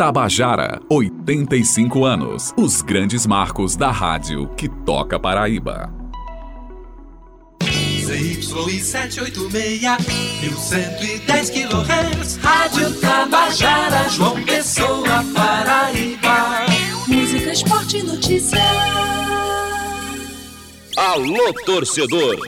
Tabajara, 85 anos. Os grandes marcos da rádio que toca Paraíba. ZYI 786, 1110 kHz, Rádio Tabajara, João Pessoa, Paraíba. Música, esporte e notícia. Alô, torcedor!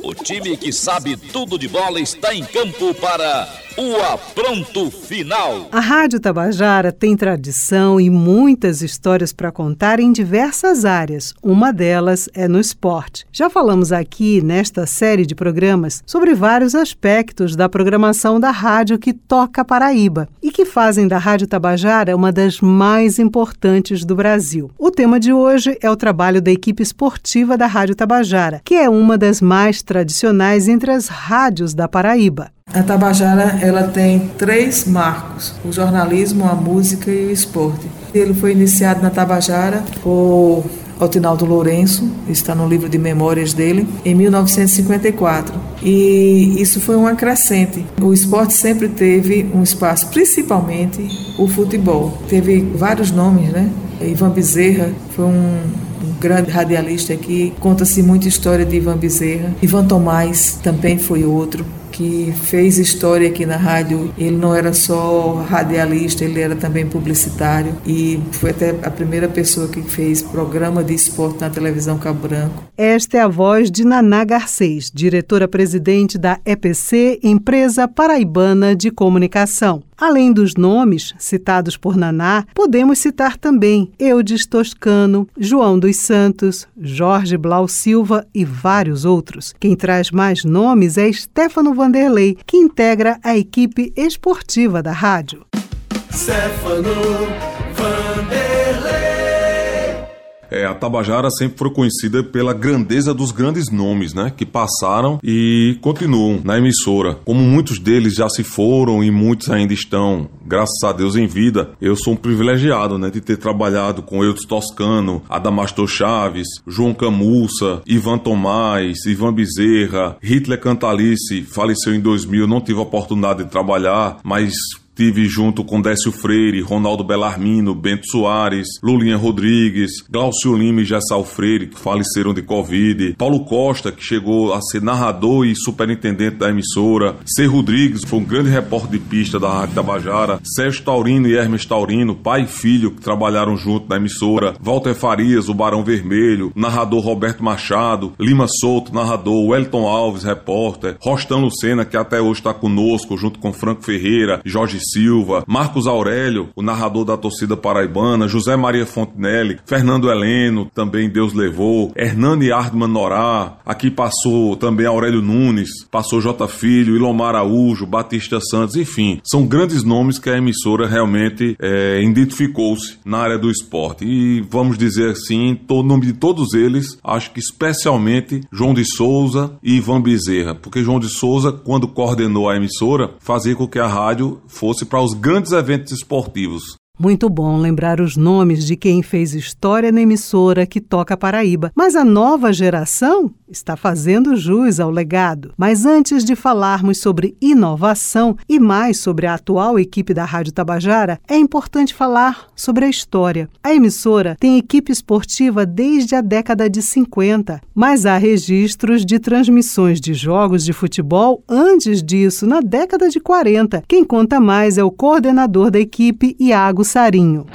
O time que sabe tudo de bola está em campo para o apronto final. A Rádio Tabajara tem tradição e muitas histórias para contar em diversas áreas. Uma delas é no esporte. Já falamos aqui nesta série de programas sobre vários aspectos da programação da rádio que toca Paraíba e que fazem da Rádio Tabajara uma das mais importantes do Brasil. O tema de hoje é o trabalho da equipe esportiva da Rádio Tabajara, que é uma das mais tradicionais entre as rádios da Paraíba. A Tabajara ela tem três marcos: o jornalismo, a música e o esporte. Ele foi iniciado na Tabajara por Altinaldo Lourenço, está no livro de memórias dele, em 1954. E isso foi uma crescente. O esporte sempre teve um espaço, principalmente o futebol. Teve vários nomes, né? Ivan Bezerra foi um grande radialista aqui. Conta-se muita história de Ivan Bezerra. Ivan Tomás também foi outro que fez história aqui na rádio. Ele não era só radialista, ele era também publicitário e foi até a primeira pessoa que fez programa de esporte na televisão Cabo Branco. Esta é a voz de Naná Garcês, diretora-presidente da EPC, Empresa Paraibana de Comunicação. Além dos nomes citados por Naná, podemos citar também Eudes Toscano, João dos Santos, Jorge Blau Silva e vários outros. Quem traz mais nomes é Stefano Vanderlei, que integra a equipe esportiva da rádio. Stefano Vanderlei. É, a Tabajara sempre foi conhecida pela grandeza dos grandes nomes, né? Que passaram e continuam na emissora. Como muitos deles já se foram e muitos ainda estão, graças a Deus, em vida, eu sou um privilegiado, né? De ter trabalhado com Eudes Toscano, Adamastor Chaves, João Camussa, Ivan Tomás, Ivan Bezerra, Hitler Cantalice, faleceu em 2000, não tive a oportunidade de trabalhar, mas Tive junto com Décio Freire, Ronaldo Belarmino, Bento Soares, Lulinha Rodrigues, Glaucio Lima e Gessal Freire, que faleceram de Covid, Paulo Costa, que chegou a ser narrador e superintendente da emissora, C. Rodrigues, foi um grande repórter de pista da Rádio Tabajara, Sérgio Taurino e Hermes Taurino, pai e filho, que trabalharam junto na emissora, Walter Farias, o Barão Vermelho, narrador Roberto Machado, Lima Souto, narrador, Wellington Alves, repórter, Rostão Lucena, que até hoje está conosco, junto com Franco Ferreira, Jorge Silva, Marcos Aurélio, o narrador da torcida paraibana, José Maria Fontenelle, Fernando Heleno, também Deus levou, Hernani Ardman Norá, aqui passou também Aurélio Nunes, passou J Filho, Ilomar Araújo, Batista Santos, enfim, são grandes nomes que a emissora realmente é, identificou-se na área do esporte. E vamos dizer assim, o nome de todos eles, acho que especialmente João de Souza e Ivan Bezerra, porque João de Souza, quando coordenou a emissora, fazia com que a rádio fosse fosse para os grandes eventos esportivos. Muito bom lembrar os nomes de quem fez história na emissora que toca Paraíba. Mas a nova geração está fazendo jus ao legado. Mas antes de falarmos sobre inovação e mais sobre a atual equipe da Rádio Tabajara, é importante falar sobre a história. A emissora tem equipe esportiva desde a década de 50, mas há registros de transmissões de jogos de futebol antes disso, na década de 40. Quem conta mais é o coordenador da equipe, Iago Sarinho.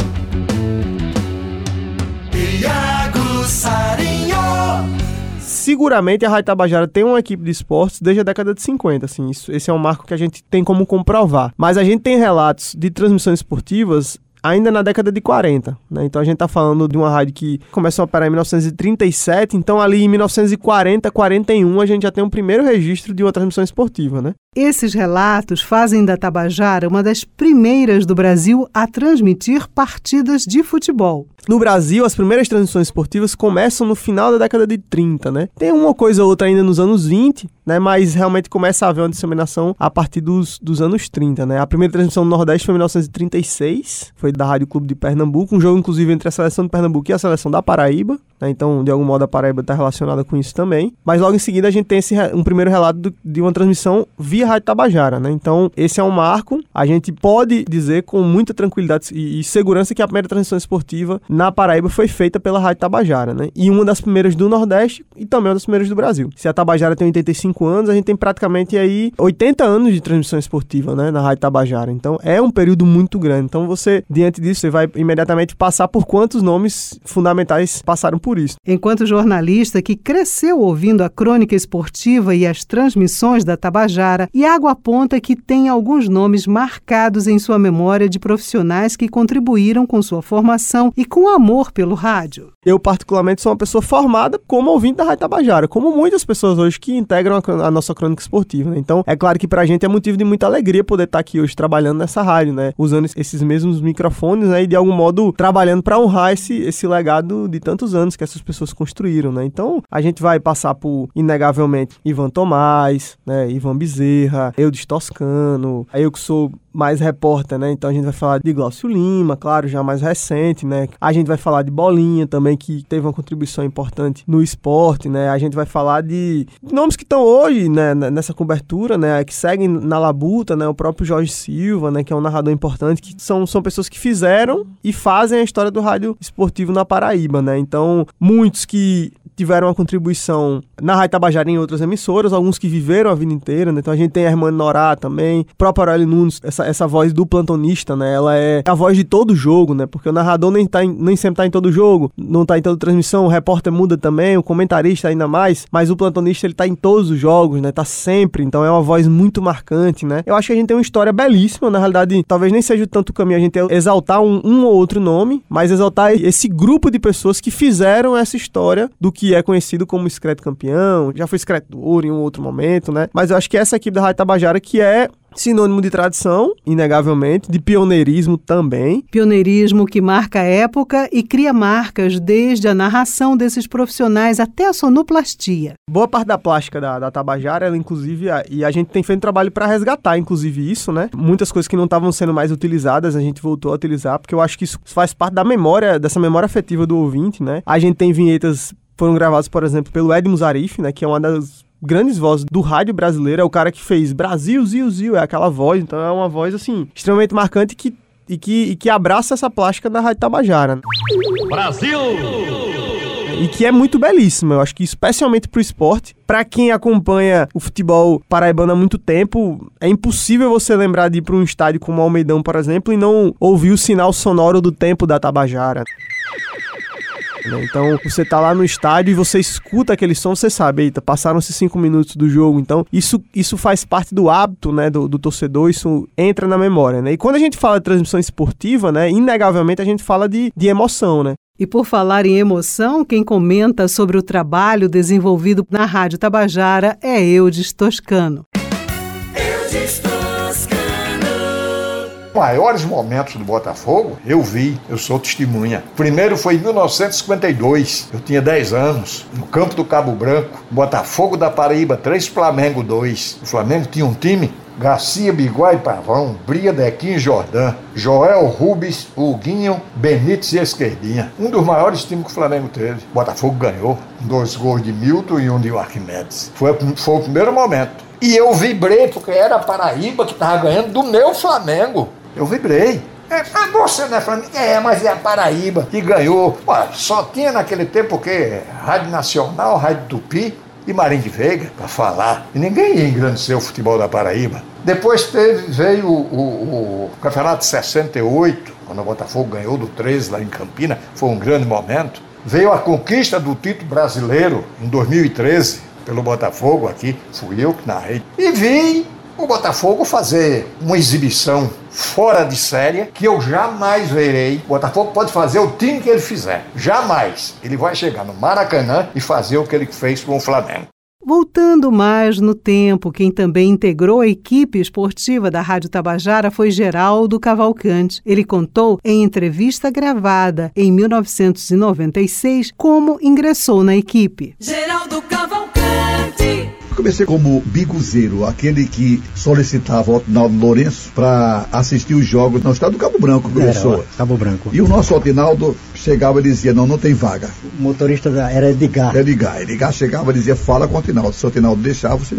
Iago Sarinho. Seguramente a Rádio Tabajara tem uma equipe de esportes desde a década de 50, assim, isso, esse é um marco que a gente tem como comprovar. Mas a gente tem relatos de transmissões esportivas ainda na década de 40, né? Então a gente tá falando de uma rádio que começou a operar em 1937, então ali em 1940, 41 a gente já tem um primeiro registro de uma transmissão esportiva, né? Esses relatos fazem da Tabajara uma das primeiras do Brasil a transmitir partidas de futebol. No Brasil, as primeiras transmissões esportivas começam no final da década de 30, né? Tem uma coisa ou outra ainda nos anos 20, né? Mas realmente começa a haver uma disseminação a partir dos, dos anos 30, né? A primeira transmissão no Nordeste foi em 1936, foi da Rádio Clube de Pernambuco, um jogo inclusive entre a seleção de Pernambuco e a seleção da Paraíba, né? Então, de algum modo, a Paraíba está relacionada com isso também. Mas logo em seguida a gente tem esse, um primeiro relato do, de uma transmissão via Rádio Tabajara, né? Então, esse é um marco. A gente pode dizer com muita tranquilidade e, e segurança que a primeira transmissão esportiva na Paraíba foi feita pela Rádio Tabajara, né? E uma das primeiras do Nordeste e também uma das primeiras do Brasil. Se a Tabajara tem 85 anos, a gente tem praticamente aí 80 anos de transmissão esportiva, né, na Rádio Tabajara. Então, é um período muito grande. Então, você, diante disso, você vai imediatamente passar por quantos nomes fundamentais passaram por isso. Enquanto jornalista que cresceu ouvindo a crônica esportiva e as transmissões da Tabajara, Iago aponta que tem alguns nomes marcados em sua memória de profissionais que contribuíram com sua formação e com amor pelo rádio. Eu, particularmente, sou uma pessoa formada como ouvinte da Rádio Tabajara, como muitas pessoas hoje que integram a, nossa crônica esportiva. Né? Então, é claro que pra gente é motivo de muita alegria poder estar aqui hoje trabalhando nessa rádio, né? Usando esses mesmos microfones, né? E de algum modo trabalhando para honrar esse, esse legado de tantos anos que essas pessoas construíram, né? Então, a gente vai passar por, inegavelmente, Ivan Tomás, né? Ivan Bezerra, Eudes Toscano, eu que sou mais repórter, né? Então a gente vai falar de Glaucio Lima, claro, já mais recente, né? A gente vai falar de Bolinha também, que teve uma contribuição importante no esporte, né? A gente vai falar de nomes que estão hoje, né, nessa cobertura, né? Que seguem na labuta, né? O próprio Jorge Silva, né? Que é um narrador importante, que são, são pessoas que fizeram e fazem a história do rádio esportivo na Paraíba, né? Então, muitos que tiveram uma contribuição na Rádio Tabajara e em outras emissoras, alguns que viveram a vida inteira, né? Então a gente tem a irmã Norá também, próprio Aurélio Nunes, essa, essa voz do plantonista, né? Ela é a voz de todo jogo, né? Porque o narrador nem, tá em, nem sempre tá em todo jogo, não tá em toda transmissão, o repórter muda também, o comentarista ainda mais, mas o plantonista ele tá em todos os jogos, né? Tá sempre, então é uma voz muito marcante, né? Eu acho que a gente tem uma história belíssima, na realidade, talvez nem seja tanto o caminho a gente exaltar um, um ou outro nome, mas exaltar esse grupo de pessoas que fizeram essa história do que é conhecido como Excreto Campeão, já foi Excreto do Ouro em um outro momento, né? Mas eu acho que essa equipe da Rádio Tabajara que é sinônimo de tradição, inegavelmente, de pioneirismo também. Pioneirismo que marca a época e cria marcas desde a narração desses profissionais até a sonoplastia. Boa parte da plástica da, da Tabajara, ela inclusive, e a gente tem feito trabalho para resgatar, inclusive, isso, né? Muitas coisas que não estavam sendo mais utilizadas, a gente voltou a utilizar, porque eu acho que isso faz parte da memória, dessa memória afetiva do ouvinte, né? A gente tem vinhetas foram gravados, por exemplo, pelo Ed Musarif, né, que é uma das grandes vozes do rádio brasileiro, é o cara que fez Brasil, Zio, Zio, é aquela voz, então é uma voz, assim, extremamente marcante que, e, que, e que abraça essa plástica da Rádio Tabajara. Né? Brasil! E que é muito belíssima, eu acho que especialmente pro esporte. Para quem acompanha o futebol paraibano há muito tempo, é impossível você lembrar de ir para um estádio como o Almeidão, por exemplo, e não ouvir o sinal sonoro do tempo da Tabajara. Né? Então, você tá lá no estádio e você escuta aquele som, você sabe, eita, passaram-se cinco minutos do jogo. Então, isso, isso faz parte do hábito, né, do, do, torcedor, isso entra na memória, né? E quando a gente fala de transmissão esportiva, né, inegavelmente a gente fala de, de emoção, né? E por falar em emoção, quem comenta sobre o trabalho desenvolvido na Rádio Tabajara é Eudes Toscano. Eudes Toscano maiores momentos do Botafogo, eu vi, eu sou testemunha. Primeiro foi em 1952, eu tinha 10 anos, no campo do Cabo Branco, Botafogo da Paraíba 3, Flamengo 2. O Flamengo tinha um time Garcia, Biguá e Pavão, Bria, Dequim Jordã, Joel, Rubens, Huguinho, Benítez e Esquerdinha. Um dos maiores times que o Flamengo teve. Botafogo ganhou. Dois gols de Milton e um de Arquimedes. Foi, foi o primeiro momento. E eu vibrei porque era a Paraíba que estava ganhando do meu Flamengo. Eu vibrei. É, ah, você não é Flamengo? É, mas é a Paraíba que ganhou. Ué, só tinha naquele tempo o quê? Rádio Nacional, Rádio Tupi e Marim de Veiga para falar. E ninguém ia engrandecer o futebol da Paraíba. Depois teve, veio o, o, o Campeonato de 68, quando o Botafogo ganhou do 13 lá em Campina, foi um grande momento. Veio a conquista do título brasileiro em 2013 pelo Botafogo aqui, fui eu que narrei. E vi o Botafogo fazer uma exibição fora de série que eu jamais verei. O Botafogo pode fazer o time que ele fizer. Jamais. Ele vai chegar no Maracanã e fazer o que ele fez com o Flamengo. Voltando mais no tempo, quem também integrou a equipe esportiva da Rádio Tabajara foi Geraldo Cavalcante. Ele contou em entrevista gravada em 1996 como ingressou na equipe. Geraldo Cavalcante comecei como biguzeiro, aquele que solicitava o Otinaldo Lourenço para assistir os jogos no estado do Cabo Branco, começou. Era, Cabo Branco. E o nosso Otinaldo chegava e dizia, não, não tem vaga. O motorista era Edgar. Edgar. Edgar chegava e dizia, fala com o Otinaldo. Se o Otinaldo deixava, você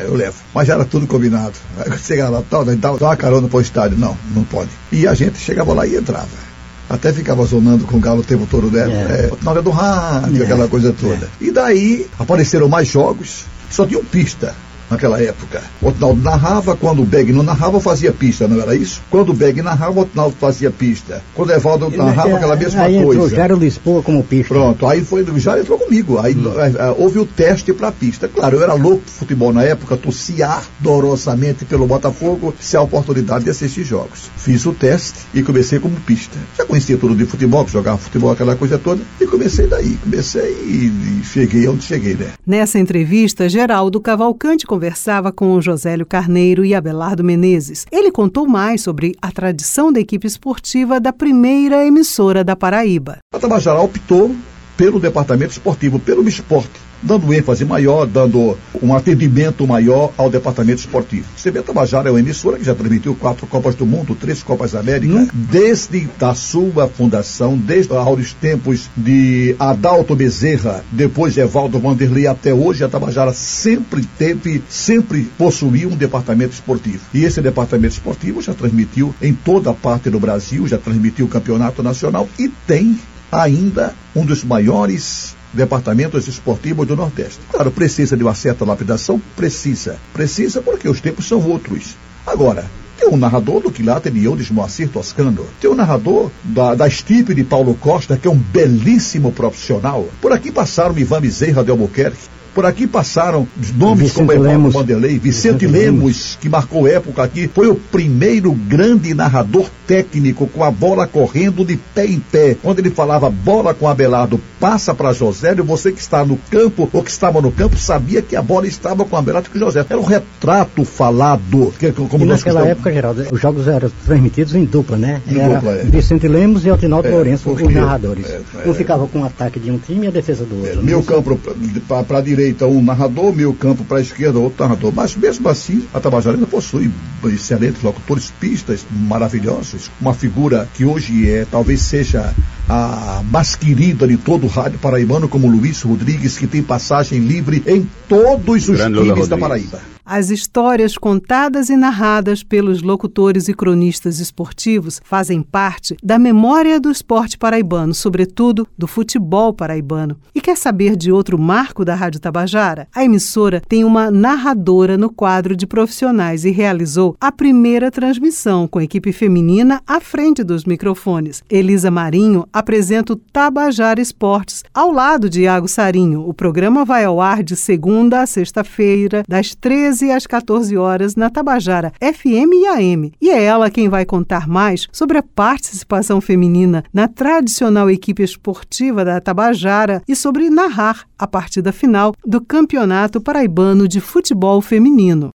eu levo. Mas já era tudo combinado. Aí chegava lá, tal, dá uma carona para o estádio. Não, não pode. E a gente chegava lá e entrava até ficava zonando com o galo o tempo todo dela. É. É, na hora do rádio, é. aquela coisa toda. É. E daí apareceram mais jogos, só tinham pista naquela época. O Otnaldo narrava, quando o Beg não narrava, fazia pista, não era isso? Quando o Beg narrava, o Otnaldo fazia pista. Quando o Evaldo narrava, é, aquela mesma aí coisa. Aí entrou Jairo Lisboa como pista. Pronto, aí foi, já entrou comigo. Aí hum. É, houve o teste para pista. Claro, eu era louco de futebol na época, torcia ardorosamente pelo Botafogo, se a oportunidade de assistir jogos. Fiz o teste e comecei como pista. Já conhecia tudo de futebol, jogava futebol, aquela coisa toda, e comecei daí. Comecei e, e cheguei onde cheguei, né? Nessa entrevista, Geraldo Cavalcante conversou conversava com Josélio Carneiro e Abelardo Menezes. Ele contou mais sobre a tradição da equipe esportiva da primeira emissora da Paraíba. A Tabajara optou pelo departamento esportivo, pelo esporte dando ênfase maior, dando um atendimento maior ao departamento esportivo. CB Tabajara é uma emissora que já transmitiu quatro Copas do Mundo, três Copas da América, hum. desde a sua fundação, desde os tempos de Adalto Bezerra, depois de Evaldo Vanderlei até hoje, a Tabajara sempre teve, sempre possuiu um departamento esportivo. E esse departamento esportivo já transmitiu em toda a parte do Brasil, já transmitiu o campeonato nacional e tem ainda um dos maiores departamentos esportivos do Nordeste. Claro, precisa de uma certa lapidação? Precisa. Precisa porque os tempos são outros. Agora, tem um narrador do quilate de Eudes Moacir Toscano. Tem um narrador da, da estipe de Paulo Costa, que é um belíssimo profissional. Por aqui passaram Ivan Bezerra de Albuquerque, por aqui passaram nomes Vicente como Evaldo Vanderlei, Vicente, Vicente Lemos, Lemos, que marcou época aqui, foi o primeiro grande narrador técnico com a bola correndo de pé em pé. Quando ele falava bola com Abelardo, passa para Josélio, você que está no campo ou que estava no campo sabia que a bola estava com Abelardo e com José. Era um retrato falado. Que, como e naquela época, Geraldo, os jogos eram transmitidos em dupla, né? Em Era dupla, é. Vicente Lemos e Altinaldo é, Lourenço, os narradores. É, é, um ficava com o ataque de um time e a defesa do outro. É, meu campo para a direita direita um narrador, meio campo para a esquerda outro narrador. Mas mesmo assim, a Tabajara possui excelentes locutores, pistas maravilhosos. Uma figura que hoje é, talvez seja a mais querida de todo o rádio paraibano, como Luiz Rodrigues, que tem passagem livre em todos os Grande times da Paraíba. As histórias contadas e narradas pelos locutores e cronistas esportivos fazem parte da memória do esporte paraibano, sobretudo do futebol paraibano. E quer saber de outro marco da Rádio Tabajara? A emissora tem uma narradora no quadro de profissionais e realizou a primeira transmissão com equipe feminina à frente dos microfones. Elisa Marinho apresenta o Tabajara Esportes ao lado de Iago Sarinho. O programa vai ao ar de segunda a sexta-feira, das 13 13 às 14 horas na Tabajara FM e AM. E é ela quem vai contar mais sobre a participação feminina na tradicional equipe esportiva da Tabajara e sobre narrar a partida final do Campeonato Paraibano de Futebol Feminino.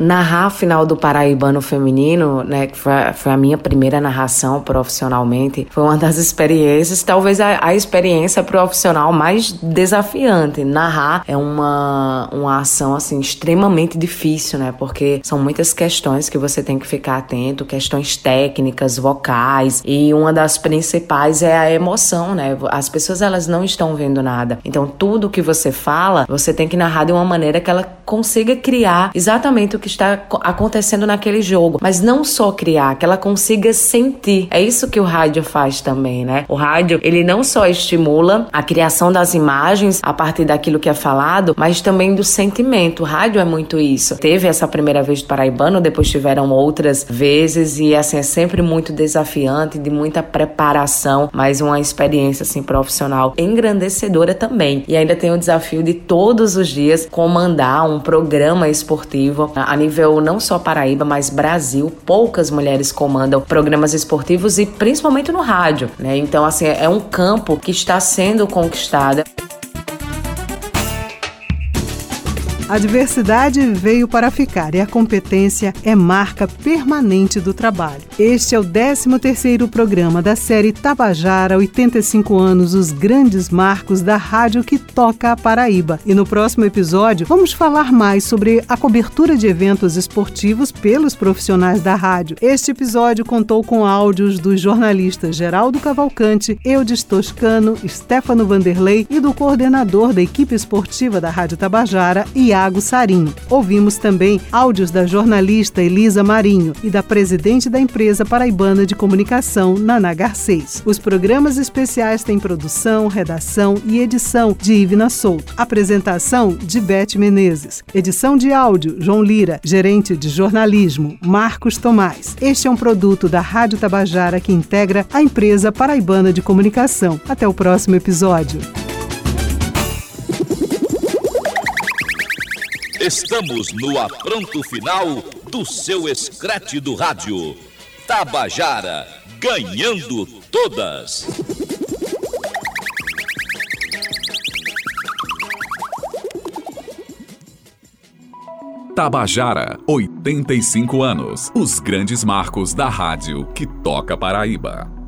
Narrar a final do Paraibano Feminino, né, que foi a, foi a, minha primeira narração profissionalmente, foi uma das experiências, talvez a, a, experiência profissional mais desafiante. Narrar é uma, uma ação, assim, extremamente difícil, né, porque são muitas questões que você tem que ficar atento, questões técnicas, vocais, e uma das principais é a emoção, né, as pessoas, elas não estão vendo nada. Então, tudo que você fala, você tem que narrar de uma maneira que ela consiga criar exatamente o que está acontecendo naquele jogo, mas não só criar, que ela consiga sentir. É isso que o rádio faz também, né? O rádio, ele não só estimula a criação das imagens a partir daquilo que é falado, mas também do sentimento. O rádio é muito isso. Teve essa primeira vez do Paraibano, depois tiveram outras vezes e assim é sempre muito desafiante, de muita preparação, mas uma experiência assim profissional engrandecedora também. E ainda tem o desafio de todos os dias comandar um programa esportivo a nível não só Paraíba, mas Brasil, poucas mulheres comandam programas esportivos e principalmente no rádio, né? Então, assim, é um campo que está sendo conquistado. A diversidade veio para ficar e a competência é marca permanente do trabalho. Este é o 13º programa da série Tabajara 85 anos, os grandes marcos da rádio que toca a Paraíba. E no próximo episódio vamos falar mais sobre a cobertura de eventos esportivos pelos profissionais da rádio. Este episódio contou com áudios dos jornalistas Geraldo Cavalcante, Eudes Toscano, Stefano Vanderlei e do coordenador da equipe esportiva da Rádio Tabajara, Iago Sarinho. Ouvimos também áudios da jornalista Elisa Marinho e da presidente da empresa paraibana de comunicação, Naná Garcês. Os programas especiais têm produção, redação e edição de Ivna Souto. Apresentação de Beth Menezes. Edição de áudio, João Lira. Gerente de jornalismo, Marcos Tomás. Este é um produto da Rádio Tabajara que integra a empresa paraibana de comunicação. Até o próximo episódio. Estamos no apronto final do seu escrete do rádio. Tabajara, ganhando todas. Tabajara, 85 anos. Os grandes marcos da rádio que toca Paraíba.